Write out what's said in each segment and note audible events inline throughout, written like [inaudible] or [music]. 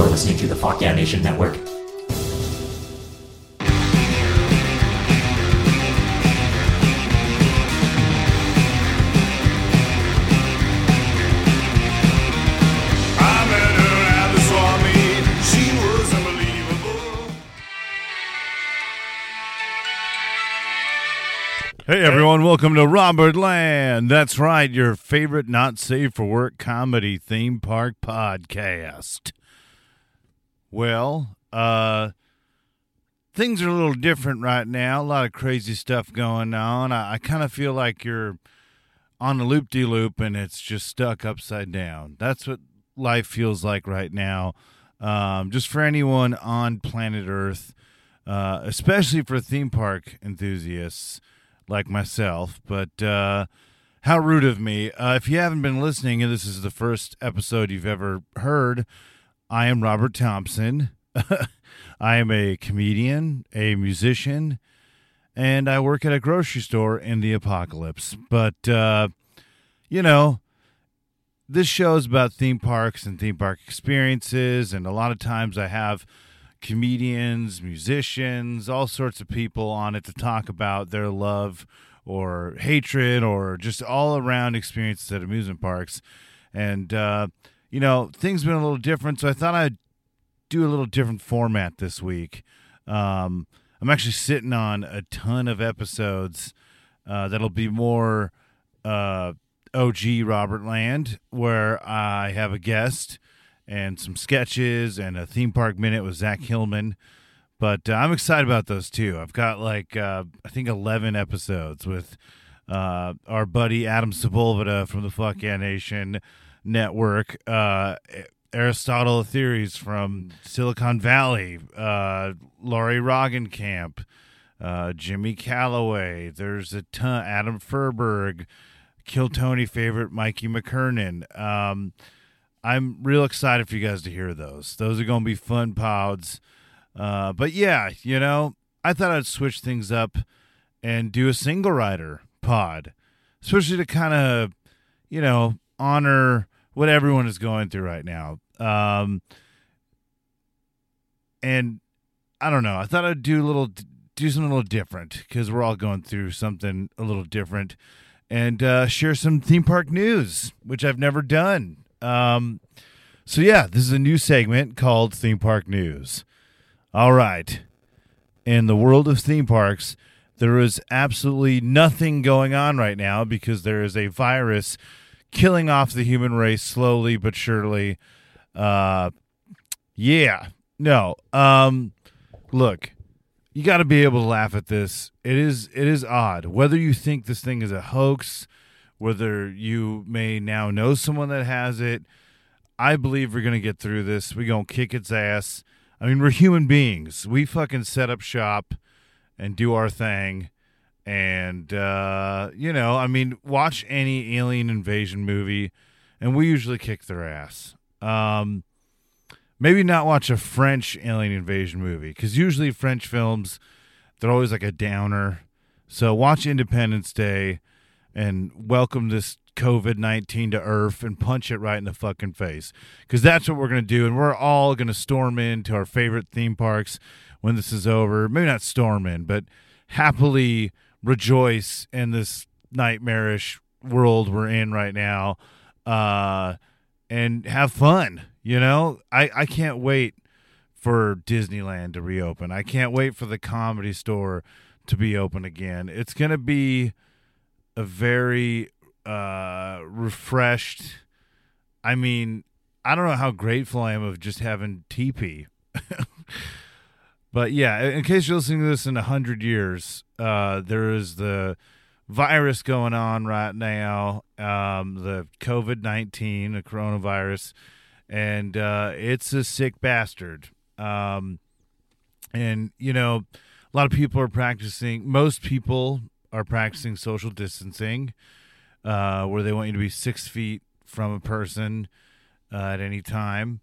You're listening to the Fuck Yeah Nation Network. Hey everyone, welcome to Robert Land. That's right, your favorite not safe for work comedy theme park podcast. Well, uh things are a little different right now. A lot of crazy stuff going on. I, I kind of feel like you're on a loop de loop and it's just stuck upside down. That's what life feels like right now. Um, just for anyone on planet Earth, uh, especially for theme park enthusiasts like myself. But uh, how rude of me. Uh, if you haven't been listening and this is the first episode you've ever heard, I am Robert Thompson. [laughs] I am a comedian, a musician, and I work at a grocery store in the apocalypse. But, uh, you know, this show is about theme parks and theme park experiences. And a lot of times I have comedians, musicians, all sorts of people on it to talk about their love or hatred or just all around experiences at amusement parks. And, uh, you know, things been a little different. So I thought I'd do a little different format this week. Um, I'm actually sitting on a ton of episodes uh, that'll be more uh, OG Robert Land, where I have a guest and some sketches and a theme park minute with Zach Hillman. But uh, I'm excited about those too. I've got like uh, I think 11 episodes with uh, our buddy Adam Sepulveda from the Fuck Yeah Nation network. Uh, Aristotle Athari from Silicon Valley, uh, Laurie Roggenkamp, uh, Jimmy Calloway. There's a ton. Adam Furberg, Kill Tony favorite Mikey McKernan. Um, I'm real excited for you guys to hear those. Those are going to be fun pods. Uh, but yeah, you know, I thought I'd switch things up and do a single rider pod, especially to kind of, you know, honor what everyone is going through right now. Um, and I don't know. I thought I'd do a little, do something a little different because we're all going through something a little different, and uh, share some theme park news, which I've never done. Um, so yeah, this is a new segment called Theme Park News. All right. In the world of theme parks, there is absolutely nothing going on right now because there is a virus killing off the human race slowly but surely. Uh, yeah, no. Um, look, you got to be able to laugh at this. It is it is odd whether you think this thing is a hoax, whether you may now know someone that has it. I believe we're gonna get through this. We're gonna kick its ass. I mean, we're human beings. We fucking set up shop and do our thing. And uh, you know, I mean, watch any alien invasion movie, and we usually kick their ass. Um, maybe not watch a French alien invasion movie because usually French films they're always like a downer. So watch Independence Day and welcome this COVID nineteen to Earth and punch it right in the fucking face because that's what we're gonna do, and we're all gonna storm into our favorite theme parks when this is over. Maybe not storm in, but happily rejoice in this nightmarish world we're in right now. Uh, and have fun. You know, I, I can't wait for Disneyland to reopen. I can't wait for the comedy store to be open again. It's going to be a very uh, refreshed. I mean, I don't know how grateful I am of just having TP. [laughs] but yeah, in case you're listening to this in a hundred years, uh, there is the virus going on right now, um, the COVID nineteen, the coronavirus, and uh, it's a sick bastard. Um, and you know, a lot of people are practicing. Most people are practicing social distancing, uh, where they want you to be six feet from a person uh, at any time.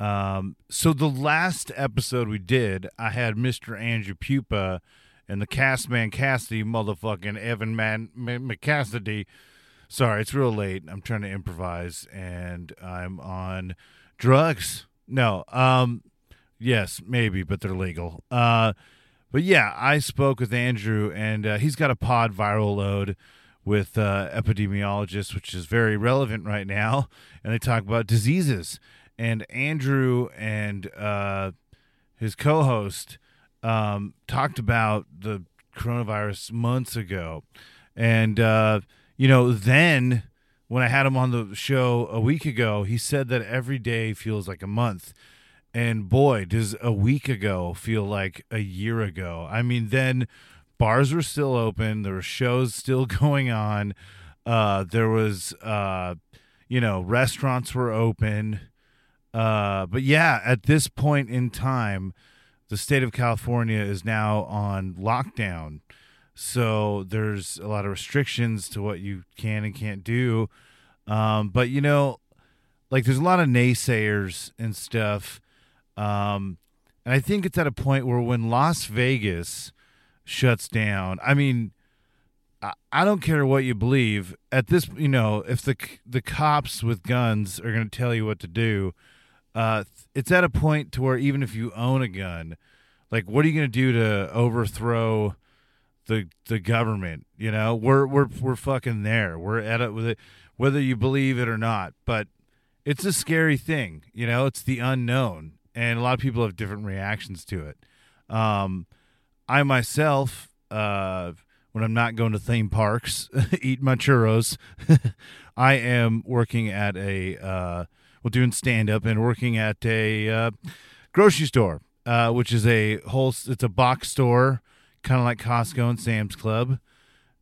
Um, so the last episode we did, I had Mr. Andrew Pupa and the cast man Cassidy, motherfucking Evan Man McCassidy. Sorry, it's real late. I'm trying to improvise, and I'm on drugs. no. Um, yes, maybe, but they're legal. Uh, but yeah, I spoke with Andrew, and uh, he's got a pod viral load with uh, epidemiologists, which is very relevant right now. And they talk about diseases. And Andrew and uh, his co-host um, talked about the coronavirus months ago, and uh, you know, then when I had him on the show a week ago, he said that every day feels like a month. And boy, does a week ago feel like a year ago. I mean, then bars were still open, there were shows still [laughs] going on, uh, there was, uh, you know, restaurants were open. Uh, but yeah, at this point in time, the state of California is now on lockdown. So there's a lot of restrictions to what you can and can't do. Um, but you know, like there's a lot of naysayers and stuff. Um, and I think it's at a point where when Las Vegas shuts down, I mean, I, I don't care what you believe. At this, you know, if the the cops with guns are going to tell you what to do, uh, it's at a point to where even if you own a gun, like what are you going to do to overthrow the the government? You know, we're we're we're fucking there. We're at it with it, whether you believe it or not. But it's a scary thing. You know, it's the unknown, and a lot of people have different reactions to it. Um, I myself, uh, when I'm not going to theme parks, [laughs] eat my churros, [laughs] I am working at a uh, well, doing stand up and working at a uh, grocery store, uh, which is a whole. It's a box store, kind of like Costco and Sam's Club.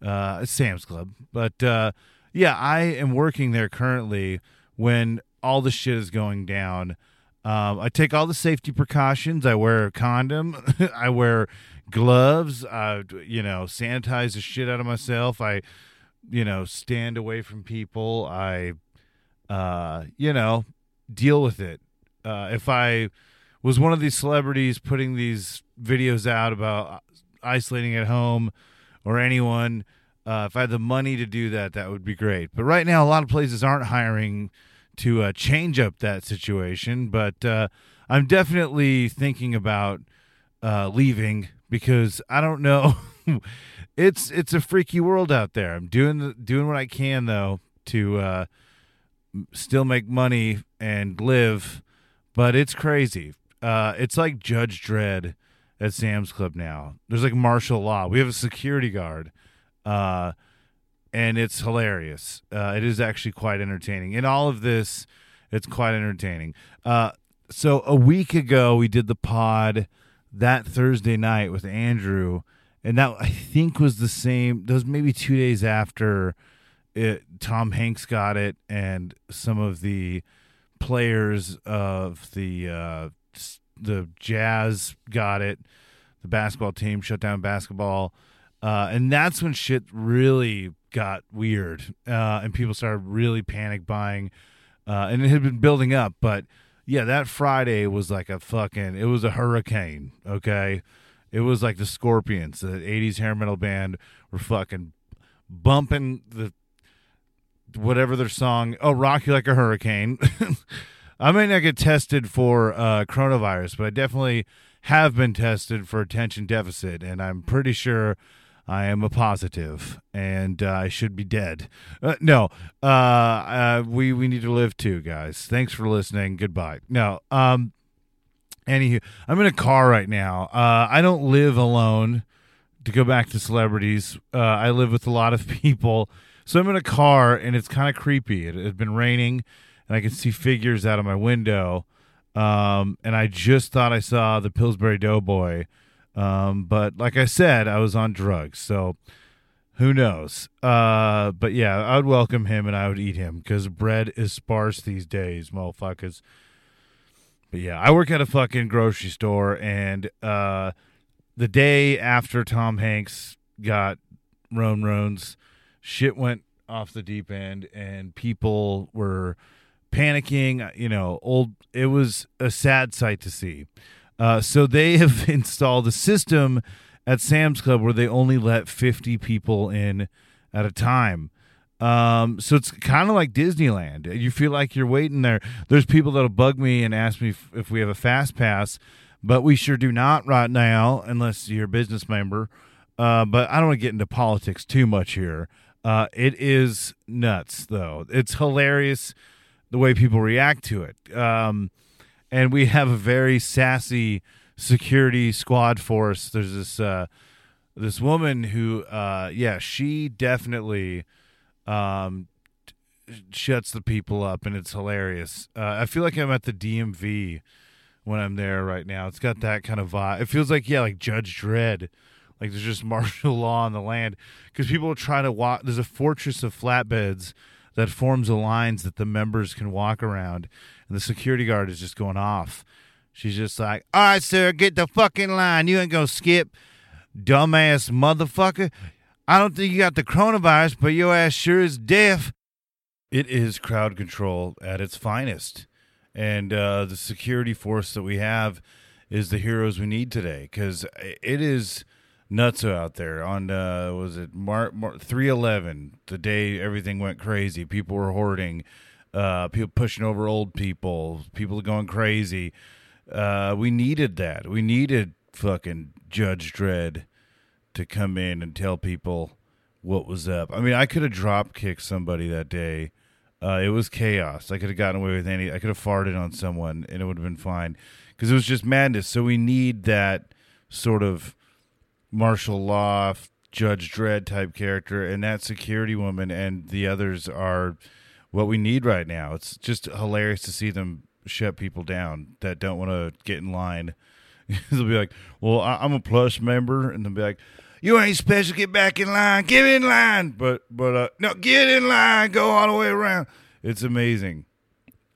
Uh, Sam's Club, but uh, yeah, I am working there currently when all the shit is going down. Um, I take all the safety precautions. I wear a condom. [laughs] I wear gloves. I, you know, sanitize the shit out of myself. I, you know, stand away from people. I, uh, you know, deal with it. Uh, if I was one of these celebrities putting these videos out about isolating at home or anyone, uh, if I had the money to do that, that would be great. But right now, a lot of places aren't hiring to uh, change up that situation. But uh, I'm definitely thinking about uh, leaving because I don't know. [laughs] it's it's a freaky world out there. I'm doing doing what I can though to uh, still make money and live, but it's crazy. Uh, it's like Judge Dredd at Sam's Club now. There's like martial law. We have a security guard, uh, and it's hilarious. Uh, it is actually quite entertaining. In all of this, it's quite entertaining. Uh, so a week ago, we did the pod that Thursday night with Andrew, and that I think was the same. Was maybe two days after it, Tom Hanks got it, and some of the players of the uh, the Jazz got it. The basketball team shut down basketball, uh, and that's when shit really got weird, uh, and people started really panic buying, uh, and it had been building up. But yeah, that Friday was like a fucking. It was a hurricane. Okay, it was like the Scorpions, the '80s hair metal band, were fucking bumping the whatever their song. Oh, rock you like a hurricane. [laughs] I may not get tested for uh, coronavirus, but I definitely have been tested for attention deficit, and I'm pretty sure I am a positive, and uh, I should be dead. Uh, no, uh, uh, we we need to live too, guys. Thanks for listening. Goodbye. No, um, anywho, I'm in a car right now. Uh, I don't live alone. To go back to celebrities, uh, I live with a lot of [laughs] people. So I'm in a car, and it's kind of creepy. It had been raining and I can see figures out of my window. Um, and I just thought I saw the Pillsbury Doughboy. Um, but like I said, I was on drugs, so who knows? Uh, but yeah, I would welcome him and I would eat him because bread is sparse these days, motherfuckers. But yeah, I work at a fucking grocery store, and uh, the day after Tom Hanks got Ron Rones, shit went off the deep end, and people were panicking. You know, old. It was a sad sight to see. Uh, so they [laughs] have installed a system at Sam's Club where they only let 50 people in at a time. Um, so it's kind of like Disneyland. You feel like you're waiting there. There's people that'll bug me and ask me if, if we have a fast pass, but we sure do not right now, unless you're a business member. Uh, but I don't want to get into politics too much here. Uh, it is nuts, though. It's hilarious the way people react to it. Um, and we have a very sassy security squad force. There's this uh, this woman who, uh, yeah, she definitely um, shuts the people up, and it's hilarious. Uh, I feel like I'm at the DMV when I'm there right now. It's got that kind of vibe. It feels like yeah, like Judge Dredd. Like there's just [laughs] martial law on the land because people try to walk. There's a fortress of flatbeds that forms the lines that the members can walk around, and the security guard is just going off. She's just like, "All right, sir, get the fucking line. You ain't gonna skip, dumbass motherfucker. I don't think you got the coronavirus, but your ass sure is deaf." It is crowd control at its finest, and uh, the security force that we have is the heroes we need today because it is nuts out there. On uh was it Mar- Mar- 311 the day everything went crazy people were hoarding uh people pushing over old people people going crazy. Uh we needed that. We needed fucking judge dredd to come in and tell people what was up. I mean i could have drop kicked somebody that day. Uh it was chaos. I could have gotten away with any i could have farted on someone and it would have been fine. Because it was just madness. So we need that sort of martial law judge dredd type character and that security woman and the others are what we need right now. It's just hilarious to see them shut people down that don't want to get in line. [laughs] They'll be like well I- i'm a plus member and they'll be like you ain't special. Get back in line. Get in line. But but uh no get in line. Go all the way around. It's amazing.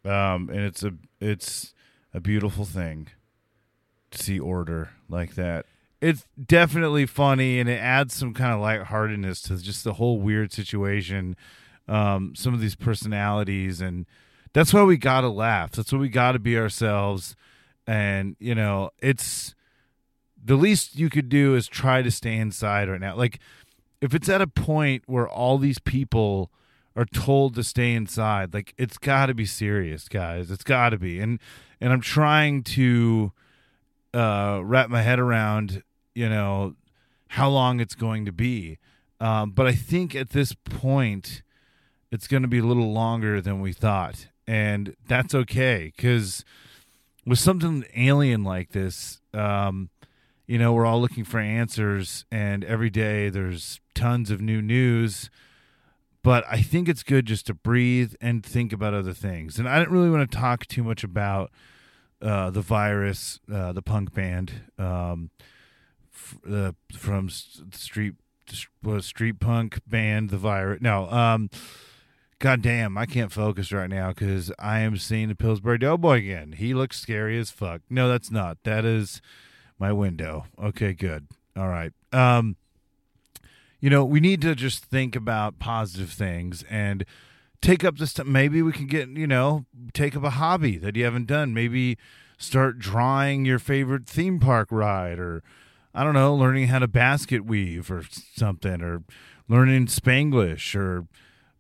Um and it's a it's a beautiful thing to see order like that it's definitely funny and it adds some kind of lightheartedness to just the whole weird situation. Um, some of these personalities, and that's why we gotta laugh. That's why we gotta be ourselves. And you know, it's the least you could do is try to stay inside right now. Like, if it's at a point where all these people are told to stay inside, like it's got to be serious, guys. It's got to be. And and I'm trying to uh, wrap my head around you know how long it's going to be. Um, but i think at this point it's going to be a little longer than we thought. And that's okay because with something alien like this um, you know we're all looking for answers and every day there's tons of new news. But i think it's good just to breathe and think about other things. And i didn't really want to talk too much about uh, the virus uh, the punk band. Um, uh, from street was street punk band the virus no um god damn i can't focus right now because i am seeing the pillsbury doughboy again. He looks scary as fuck. No that's not. That is my window. Okay good. All right. Um you know we need to just think about positive things and take up this time maybe we can get you know take up a hobby that you haven't done. Maybe start drawing your favorite theme park ride or I don't know, learning how to basket weave or something, or learning Spanglish, or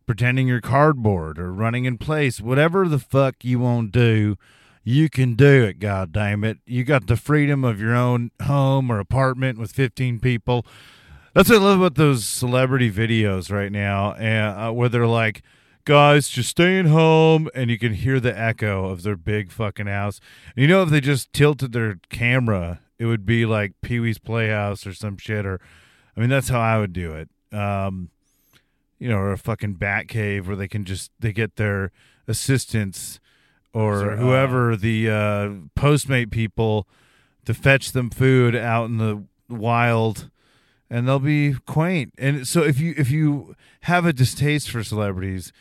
pretending you're cardboard, or running in place. Whatever the fuck you want to do, you can do it. God damn it! You got the freedom of your own home or apartment with 15 people. That's what I love about those celebrity videos right now, uh, where they're like, guys, just staying home, and you can hear the echo of their big fucking house. And you know, if they just tilted their camera it would be like Pee Wee's Playhouse or some shit. Or, I mean, that's how I would do it. Um, you know, or a fucking bat cave where they can just they get their assistants or Sir, uh, whoever the uh, Postmate people to fetch them food out in the wild, and they'll be quaint. And so if you if you have a distaste for celebrities.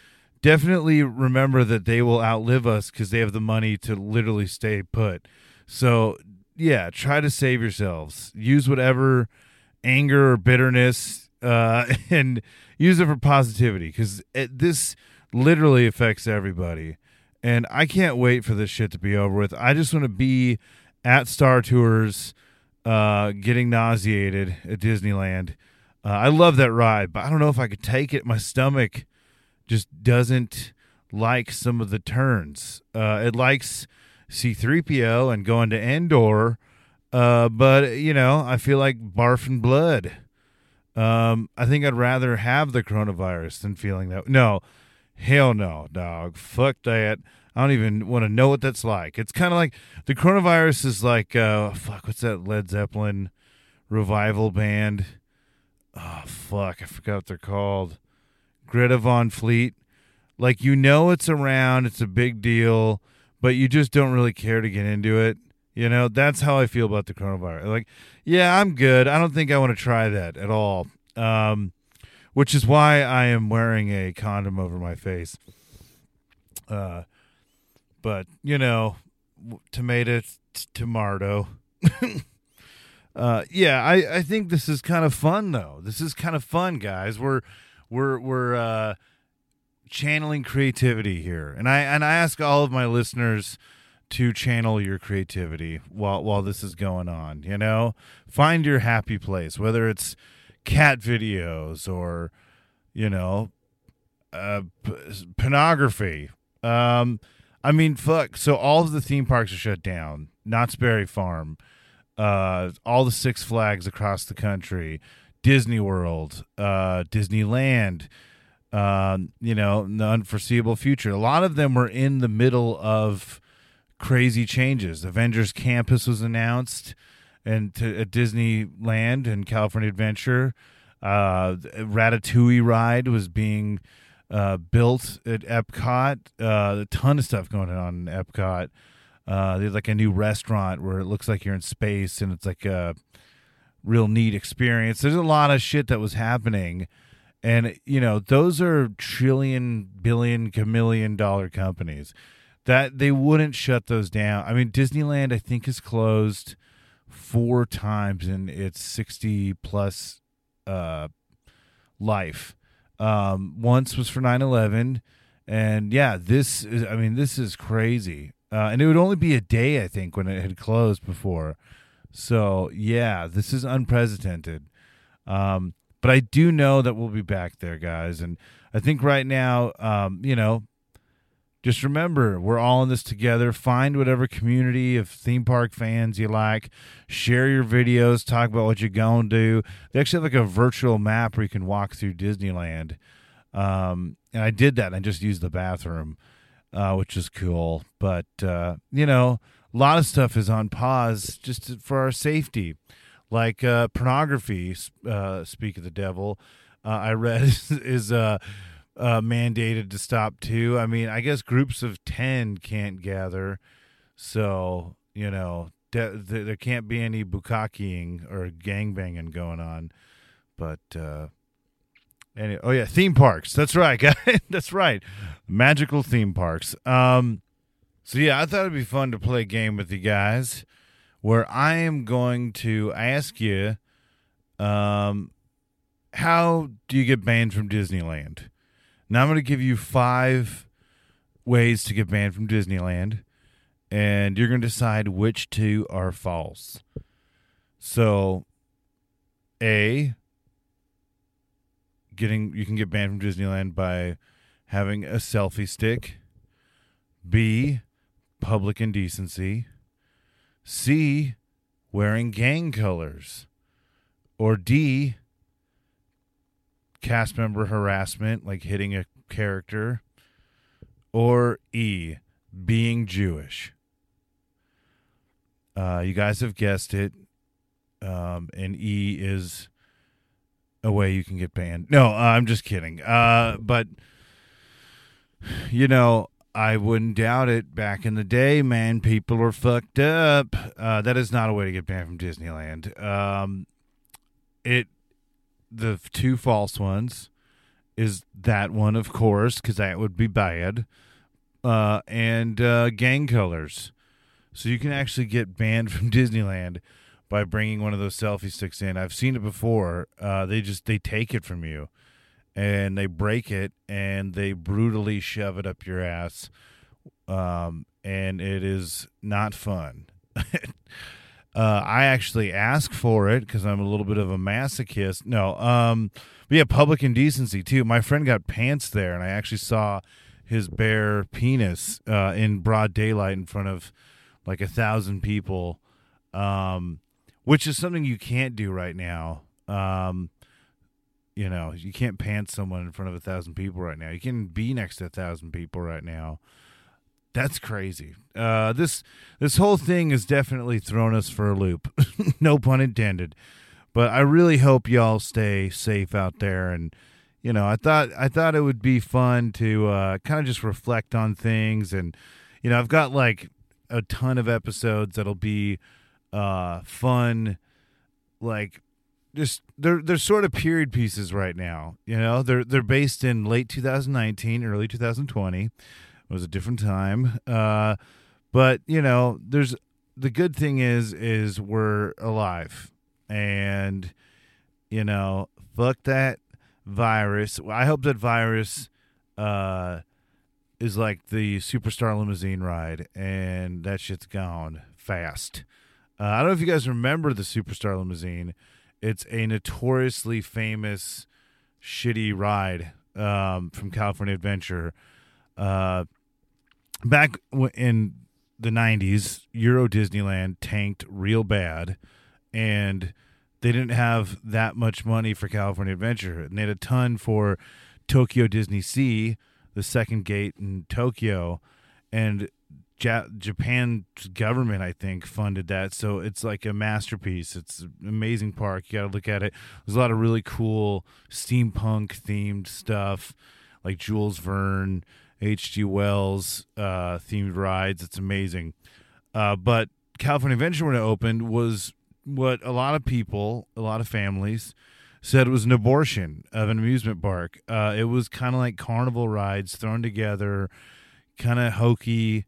Definitely remember that they will outlive us because they have the money to literally stay put. So yeah, try to save yourselves. Use whatever anger or bitterness uh, [laughs] and use it for positivity because this literally affects everybody. And I can't wait for this shit to be over with. I just want to be at Star Tours, uh, getting nauseated at Disneyland. Uh, I love that ride, but I don't know if I could take it. My stomach just doesn't like some of the turns. Uh, it likes C3PO and going to Endor, uh, but you know, I feel like barfing blood. Um, I think I'd rather have the coronavirus than feeling that. No, hell no, dog. Fuck that. I don't even want to know what that's like. It's kind of like the coronavirus is like, uh, fuck, what's that Led Zeppelin revival band? Oh, fuck, I forgot what they're called. Greta Van Fleet. Like, you know it's around, it's a big deal, but you just don't really care to get into it. You know, that's how I feel about the coronavirus. Like, yeah, I'm good. I don't think I want to try that at all. Um, which is why I am wearing a condom over my face. Uh, but you know, tomato, t- tomato. [laughs] uh, yeah, I, I think this is kind of fun though. This is kind of fun, guys. We're we're we're uh, channeling creativity here, and I and I ask all of my listeners to channel your creativity while while this is going on. You know, find your happy place, whether it's cat videos or you know, uh, p- pornography. Um, I mean, fuck. So all of the theme parks are shut down. Knott's Berry Farm, uh, all the Six Flags across the country, Disney World, uh, Disneyland. Um, you know, the unforeseeable future. A lot of them were in the middle of crazy changes. Avengers Campus was announced, and to, at Disneyland and California Adventure, uh, Ratatouille ride was being uh, built at Epcot. Uh, a ton of stuff going on in Epcot. Uh, there's like a new restaurant where it looks like you're in space, and it's like a real neat experience. There's a lot of shit that was happening. And, you know, those are trillion, billion, chameleon dollar companies that they wouldn't shut those down. I mean, Disneyland, I think, is closed four times in its 60 plus uh, life. Um, once was for 9 11. And yeah, this is, I mean, this is crazy. Uh, and it would only be a day, I think, when it had closed before. So yeah, this is unprecedented. Um, but I do know that we'll be back there, guys. And I think right now, um, you know, just remember we're all in this together. Find whatever community of theme park fans you like. Share your videos. Talk about what you're going to do. They actually have like a virtual map where you can walk through Disneyland. Um, and I did that. I just used the bathroom, uh, which is cool. But, uh, you know, a lot of stuff is on pause just for our safety. Like uh, pornography, uh, speak of the devil, uh, I read [laughs] is, uh, uh, mandated to stop too. I mean, I guess groups of 10 can't gather. So, you know, de- th- there can't be any bukakiing or gangbanging going on. But, uh, Any, oh yeah, theme parks. That's right, [laughs] guys. That's right. Magical theme parks. Um, so yeah, I thought it'd be fun to play a game with you guys, where I am going to ask you, um, how do you get banned from Disneyland? Now I'm going to give you five ways to get banned from Disneyland, and you're going to decide which two are false. So, A, getting you can get banned from Disneyland by having a selfie stick. B, public indecency. C, wearing gang colors. Or D, cast member harassment, like hitting a character. Or E, being Jewish. Uh, you guys have guessed it. Um, and E is a way you can get banned. No, uh, I'm just kidding. Uh, but you know, I wouldn't doubt it. Back in the day, man, people were fucked up. Uh, that is not a way to get banned from Disneyland. Um, it the two false ones is that one, of course, because that would be bad. Uh, and uh, gang colors. So you can actually get banned from [laughs] Disneyland by bringing one of those selfie sticks in. I've seen it before. Uh, they just they take it from you, and they break it and they brutally shove it up your ass, um, and it is not fun. [laughs] Uh, I actually ask for it because I'm a little bit of a masochist. No, um, but yeah, public indecency too. My friend got pants there, and I actually saw his bare penis uh, in broad daylight in front of like a thousand people, um, which is something you can't do right now. Um, you know, you can't pants someone in front of a thousand people right now. You can be next to a thousand people right now. That's crazy. Uh, this this whole thing has definitely thrown us for a loop. [laughs] no pun intended. But I really hope y'all stay safe out there. And you know, I thought I thought it would be fun to uh, kind of just reflect on things. And you know, I've got like a ton of episodes that'll be uh, fun, like just they're they're sort of period pieces right now. You know, they're they're based in late 2019, early 2020. It was a different time. Uh, but you know, there's the good thing is is we're alive, and you know, fuck that virus. I hope that virus uh, is like the superstar limousine ride, and that shit's gone fast. Uh, I don't know if you guys remember the superstar limousine. It's a notoriously famous shitty ride um, from California Adventure. Uh, back in the 90s, Euro Disneyland tanked real bad, and they didn't have that much money for California Adventure. And they had a ton for Tokyo Disney Sea, the second gate in Tokyo. And ja- Japan's government, I think, funded that. So it's like a masterpiece. It's an amazing park. You got to look at it. There's a lot of really cool steampunk themed stuff, like Jules Verne, H.G. Wells uh, themed rides. It's amazing. Uh, but California Adventure, when it opened, was what a lot of people, a lot of families, said it was an abortion of an amusement park. Uh, it was kind of like carnival rides thrown together, kind of hokey.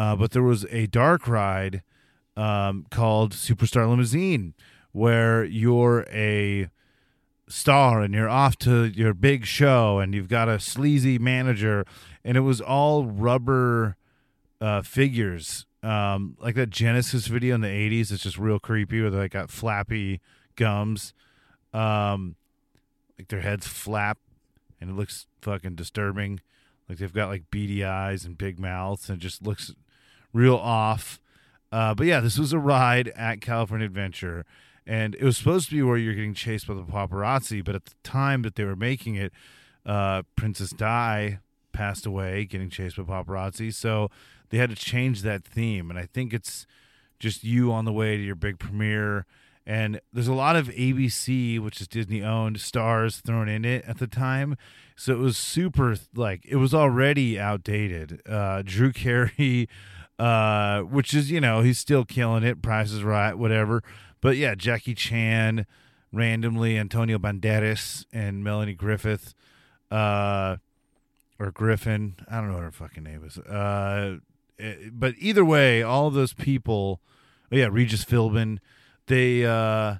Uh, but there was a dark ride um, called Superstar Limousine, where you're a star and you're off to your big show and you've got a sleazy manager, and it was all rubber uh, figures, um, like that Genesis video in the '80s. It's just real creepy, where they like, got flappy gums, um, like their heads flap, and it looks fucking disturbing. Like they've got like beady eyes and big mouths, and it just looks real off. Uh, but yeah, this was a ride at California Adventure, and it was supposed to be where you're getting chased by the paparazzi. But at the time that they were making it, uh, Princess Di passed away, getting chased by paparazzi. So they had to change that theme, and I think it's just you on the way to your big premiere. And there's a lot of ABC, which is Disney owned, stars thrown in it at the time. So it was super, like, it was already outdated. Uh, Drew Carey, uh, which is, you know, he's still killing it. Price is right, whatever. But yeah, Jackie Chan, randomly, Antonio Banderas, and Melanie Griffith, uh, or Griffin. I don't know what her fucking name is. Uh, eh, but either way, all those people, oh yeah, Regis Philbin, they uh,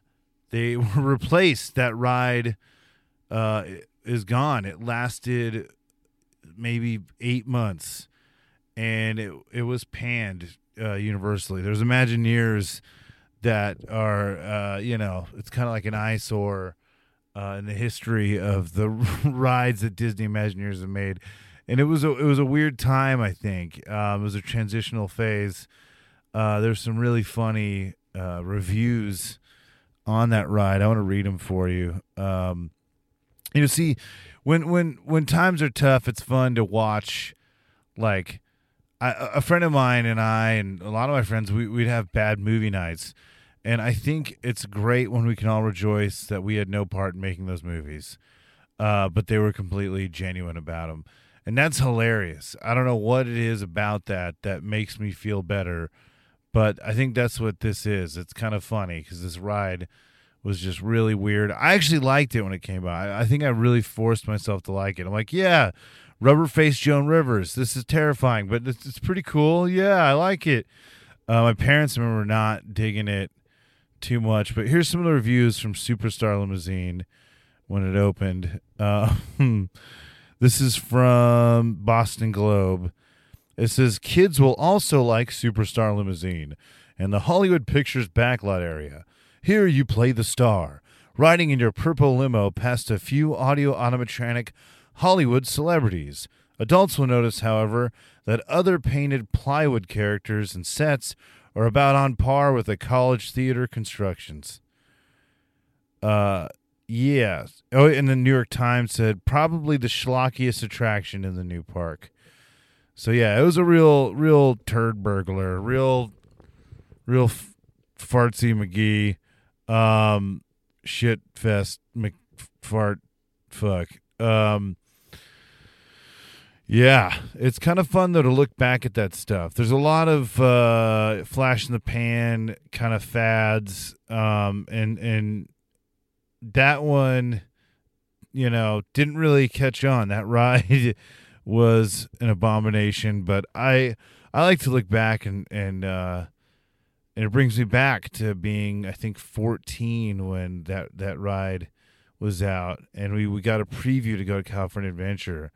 they [laughs] were replaced. That ride uh, is gone. It lasted maybe eight months, and it it was panned uh, universally. There's Imagineers that are uh, you know it's kind of like an eyesore uh, in the history of the [laughs] rides that Disney Imagineers have made, and it was a it was a weird time. I think um, it was a transitional phase. Uh, there's some really funny uh, reviews on that ride. I want to read them for you. Um, you know, see, when when when times are tough, it's fun to watch. Like, I, a friend of mine and I, and a lot of my friends, we, we'd have bad movie nights, and I think it's great when we can all rejoice that we had no part in making those movies, uh, but they were completely genuine about them, and that's hilarious. I don't know what it is about that that makes me feel better, but I think that's what this is. It's kind of funny because this ride was just really weird. I actually liked it when it came out. I, I think I really forced myself to like it. I'm like, yeah, rubber face Joan Rivers. This is terrifying, but it's, it's pretty cool. Yeah, I like it. Uh, my parents remember not digging it too much, but here's some of the reviews from Superstar Limousine when it opened. Uh, [laughs] this is from Boston Globe. It says kids will also like Superstar Limousine. and the Hollywood Pictures backlot area. Here you play the star, riding in your purple limo past a few audio animatronic Hollywood celebrities. Adults will notice, however, that other painted plywood characters and sets are about on par with the college theater constructions. Uh, yeah. Oh, and the New York Times said probably the schlockiest attraction in the new park. So yeah, it was a real, real turd burglar, real, real f- fartsy McGee, um, shit fest Mc fart fuck. Um, yeah, it's kind of fun though to look back at that stuff. There's a lot of uh, flash in the pan kind of fads, um, and and that one, you know, didn't really catch on. That [laughs] ride was an abomination, but I I like to look back and and uh, and it brings me back to being I think 14 when that that ride was out, and we we got a preview to go to California Adventure.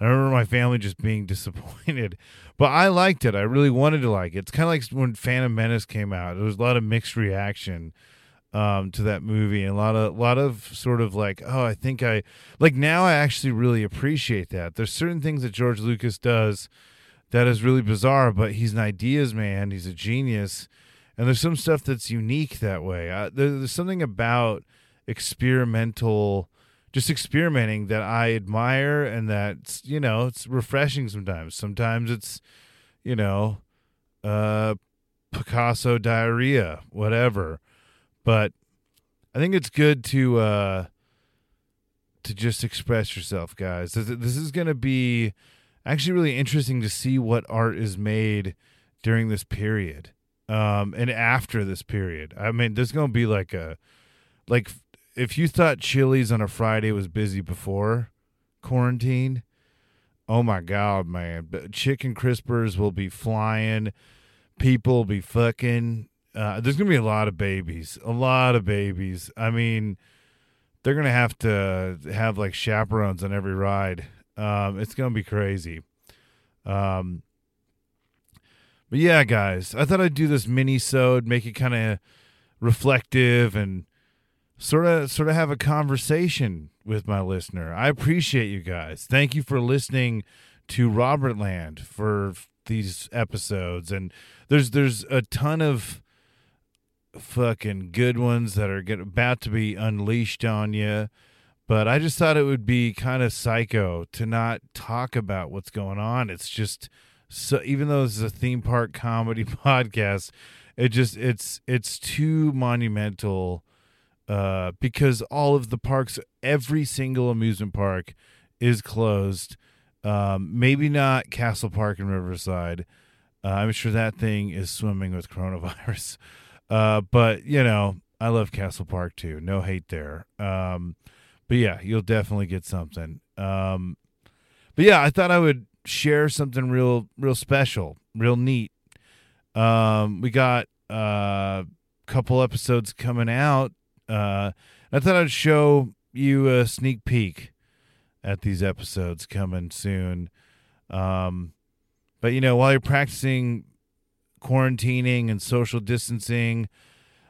I remember my family just being [laughs] disappointed, but I liked it. I really wanted to like it. It's kind of like when Phantom Menace came out. There was a lot of mixed reaction um, to that movie, and a lot of a lot of sort of like, oh, I think I like now. I actually really appreciate that. There's certain things that George Lucas does that is really bizarre, but he's an ideas man. He's a genius, and there's some stuff that's unique that way. There, there's something about experimental just experimenting that I admire and that you know it's refreshing sometimes. Sometimes it's you know uh Picasso diarrhea, whatever. But I think it's good to uh to just express yourself, guys. This, this is going to be actually really interesting to see what art is made during this period um and after this period. I mean, there's going to be like a like if you thought Chili's on a Friday was busy before quarantine, oh my god, man! Chicken crispers will be flying. People will be fucking. Uh, there's gonna be a lot of babies, a lot of babies. I mean, they're gonna have to have like chaperones on every ride. Um, it's gonna be crazy. Um, but yeah, guys, I thought I'd do this mini sode, make it kind of reflective and sort of sort of have a conversation with my listener. I appreciate you guys. Thank you for listening to Robert Land for these episodes and there's there's a ton of fucking good ones that are get, about to be unleashed on you. But I just thought it would be kind of psycho to not talk about what's going on. It's just so even though this is a theme park comedy [laughs] podcast, it just it's it's too monumental uh, because all of the parks, every single amusement park is closed. Um, maybe not Castle Park in Riverside. Uh, I'm sure that thing is swimming with coronavirus. [laughs] Uh, but you know, I love Castle Park too. No hate there. Um, but yeah, you'll definitely get something. Um, but yeah, I thought I would share something real, real special, real neat. Um, we got a uh, couple episodes coming out uh, I thought I'd show you a sneak peek at these episodes coming soon. Um, but you know, while you're practicing quarantining and social distancing,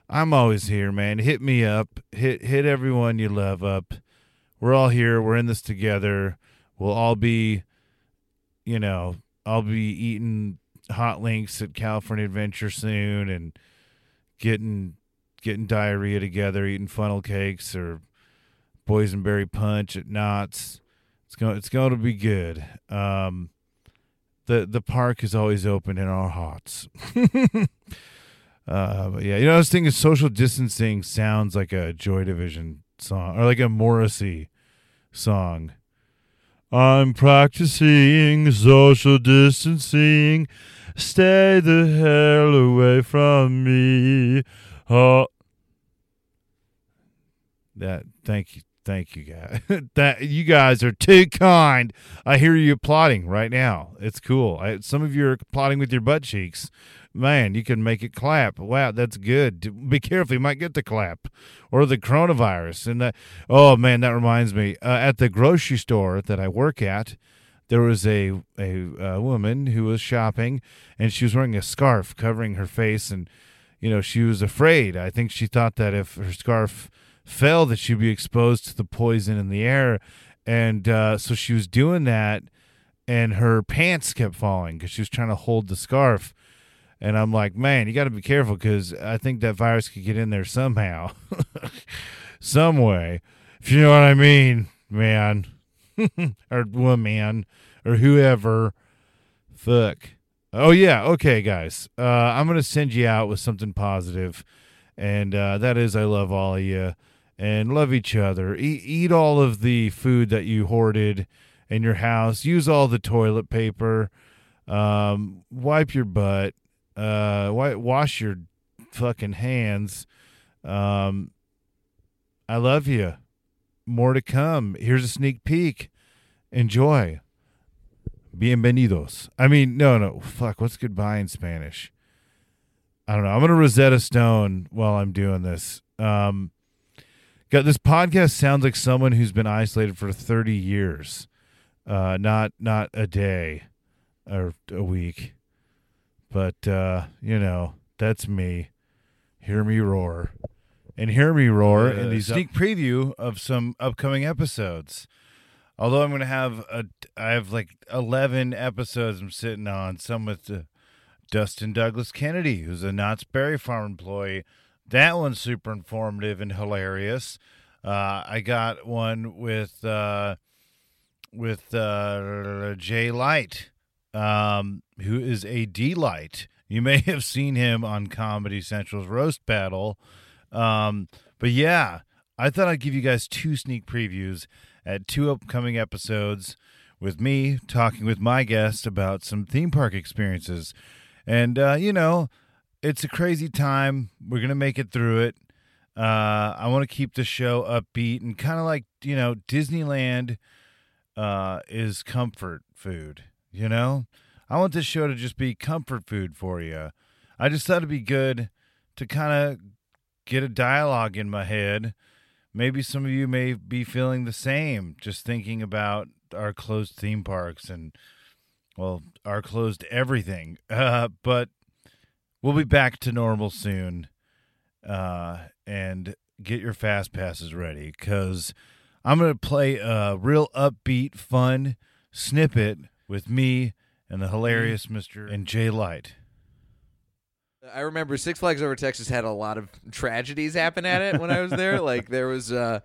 I'm always here, man. Hit me up. Hit hit everyone you love up. We're all here. We're in this together. We'll all be, you know, I'll be eating hot links at California Adventure soon and getting getting diarrhea together, eating funnel cakes or boysenberry punch at Knott's. It's going it's going to be good. Um, the the park is always open in our hearts. [laughs] uh, yeah, you know, I was thinking social distancing sounds like a Joy Division song or like a Morrissey song. I'm practicing social distancing. Stay the hell away from me. Oh, that thank you, thank you guys. [laughs] that you guys are too kind. I hear you applauding right now. It's cool. I, some of you are applauding with your butt cheeks. Man, you can make it clap. Wow, that's good. Be careful, you might get the clap or the coronavirus. And that, oh man, that reminds me. Uh, at the grocery store that I work at, there was a, a a woman who was shopping, and she was wearing a scarf covering her face and you know, she was afraid. I think she thought that if her scarf fell, that she'd be exposed to the poison in the air, and uh, so she was doing that, and her pants kept falling because she was trying to hold the scarf. And I'm like, man, you got to be careful because I think that virus could get in there somehow, [laughs] some way, if you know what I mean, man, [laughs] or woman, or whoever. Fuck. Oh yeah, okay, guys. Uh, I'm gonna send you out with something positive, and uh, that is I love all of you and love each other. Eat, eat all of the food that you hoarded in your house. Use all the toilet paper. Um, wipe your butt. Uh, wash your fucking hands. Um, I love you. More to come. Here's a sneak peek. Enjoy. Bienvenidos. I mean, no, no. Fuck. What's goodbye in Spanish? I don't know. I'm gonna Rosetta Stone while I'm doing this. Um, God, this podcast sounds like someone who's been isolated for 30 years, uh, not not a day or a week, but uh, you know that's me. Hear me roar, and hear me roar in the sneak preview of some upcoming episodes. Although I'm going to have a, I have like 11 episodes I'm sitting on. Some with uh, Dustin Douglas Kennedy, who's a Knott's Berry Farm employee. That one's super informative and hilarious. Uh, I got one with uh, with uh, Jay Light, um, who is a delight. You may [laughs] have seen him on Comedy Central's Roast Battle. Um, but yeah, I thought I'd give you guys two sneak previews at two upcoming episodes with me talking with my guest about some theme park experiences. And, uh, you know, it's a crazy time. We're going to make it through it. Uh, I want to keep the show upbeat and kind of like, you know, Disneyland uh, is comfort food, you know? I want this show to just be comfort food for you. I just thought it'd be good to kind of get a dialogue in my head. Maybe some of you may be feeling the same, just thinking about our closed theme parks and, well, our closed everything. [laughs] Uh, but we'll be back to normal soon. Uh, and get your fast passes ready because I'm going to play a real upbeat, fun snippet with me and the hilarious Mr. and Jay Light. I remember Six Flags Over Texas had a lot of tragedies happen at it when I was there. [laughs] like there was uh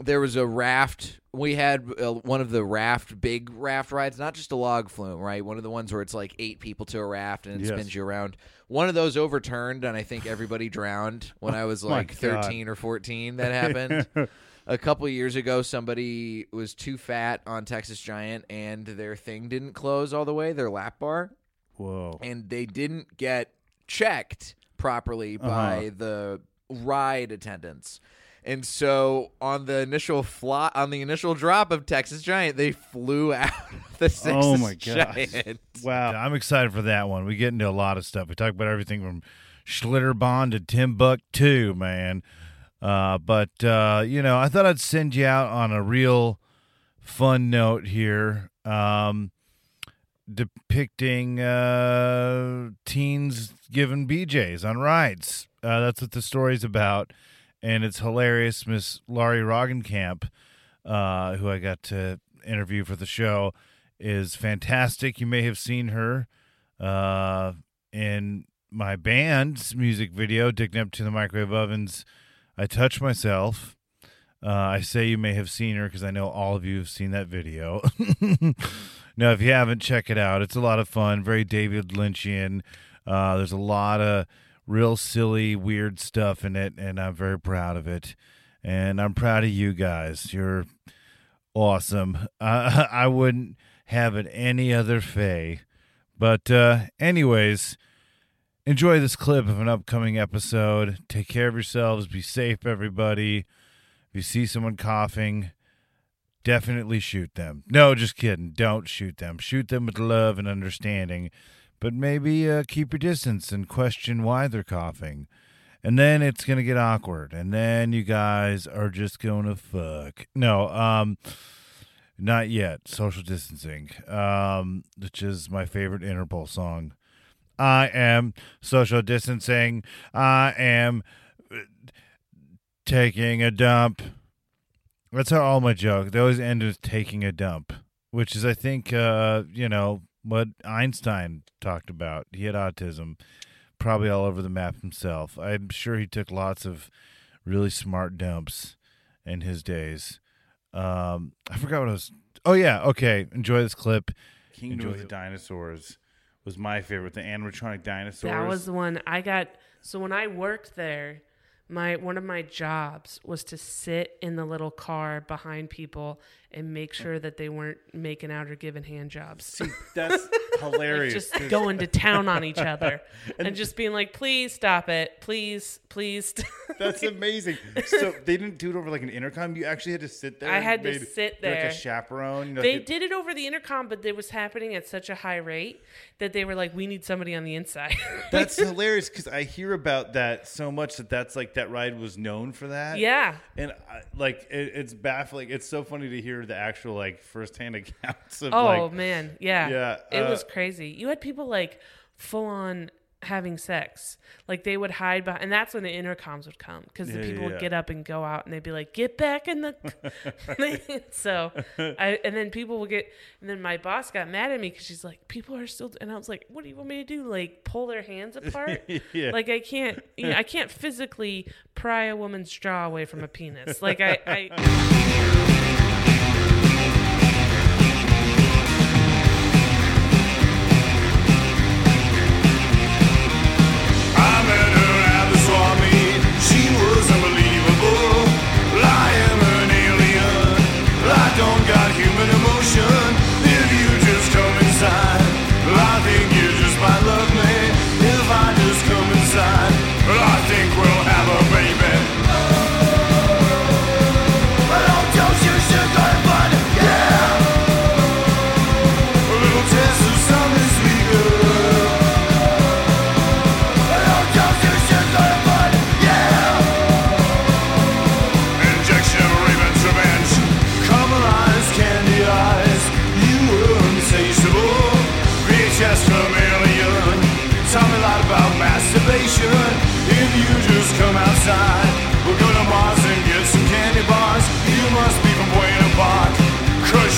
there was a raft. We had uh, one of the raft, big raft rides, not just a log flume, right? One of the ones where it's like eight people to a raft and it Yes. spins you around. One of those overturned, and I think everybody drowned when I was [laughs] Oh like God. 13 or 14. That [laughs] happened. a couple years ago, somebody was too fat on Texas Giant, and their thing didn't close all the way, their lap bar Whoa. and they didn't get checked properly by Uh-huh. the ride attendants. And so on the initial fly, on the initial drop of Texas Giant, they flew [laughs] out of the Texas Oh my gosh. Giant. Wow. I'm excited for that one. We get into a lot of stuff. We talk about everything from Schlitterbahn to Timbuktu, man. Uh, but, uh, you know, I thought I'd send you out on a real fun note here. Um, depicting uh, teens giving BJs on rides. Uh, that's what the story's about. And it's hilarious. Miss Laurie Roggenkamp, uh, who I got to interview for the show, is fantastic. You may have seen her uh, in my band's music video, Digging Up to the Microwave Ovens. I Touch Myself. Uh, I say you may have seen her because I know all of you have seen that video. [laughs] now, if you haven't, check it out. It's a lot of fun, very David Lynchian. Uh, there's a lot of real silly, weird stuff in it, and I'm very proud of it. And I'm proud of you guys. You're awesome. [laughs] Uh, I wouldn't have it any other way. But, uh, anyways, enjoy this clip of an upcoming episode. Take care of yourselves. Be safe, everybody. If you see someone coughing, definitely shoot them. No, just kidding. Don't shoot them. Shoot them with love and understanding. But maybe uh, keep your distance and question why they're coughing. And then it's going to get awkward. And then you guys are just going to fuck. No, um, not yet. Social distancing, um, which is my favorite Interpol song. I am social distancing. I am uh, taking a dump. That's how all my jokes. They always end with taking a dump, which is, I think, uh, you know, what Einstein talked about. He had autism, probably all over the map himself. I'm sure he took lots of really smart dumps in his days. Um, I forgot what I was. Oh yeah, okay. Enjoy this clip. Kingdom Enjoy of the it. Dinosaurs was my favorite. The animatronic dinosaurs. That was the one I got. So when I worked there, my one of my jobs was to sit in the little car behind people and make sure that they weren't making out or giving hand jobs. See, that's [laughs] hilarious. Just going to town on each other [laughs] and, just being like, please stop it. Please, please. st-" [laughs] That's amazing. So they didn't do it over like an intercom. You actually had to sit there. I had to made- sit you're Like there. a chaperone. they like- did it over the intercom, but it was happening at such a high rate that they were like, we need somebody on the inside. That's hilarious because I hear about that so much that that's like that ride was known for that. yeah. And I, like it, it's baffling. It's so funny to hear the actual like firsthand [laughs] accounts of Oh like man, yeah, Yeah, it uh, was crazy. You had people like full on having sex, like they would hide behind, and that's when the intercoms would come because the Yeah, people yeah. would get up and go out, and they'd be like, "Get back in the." [laughs] [laughs] so, I and then people would get, and then my boss got mad at me because she's like, "People are still," and I was like, "What do you want me to do? Like pull their hands apart? Yeah. Like I can't, you know, I can't physically pry a woman's jaw away from a penis. Like I." I I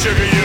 sugar,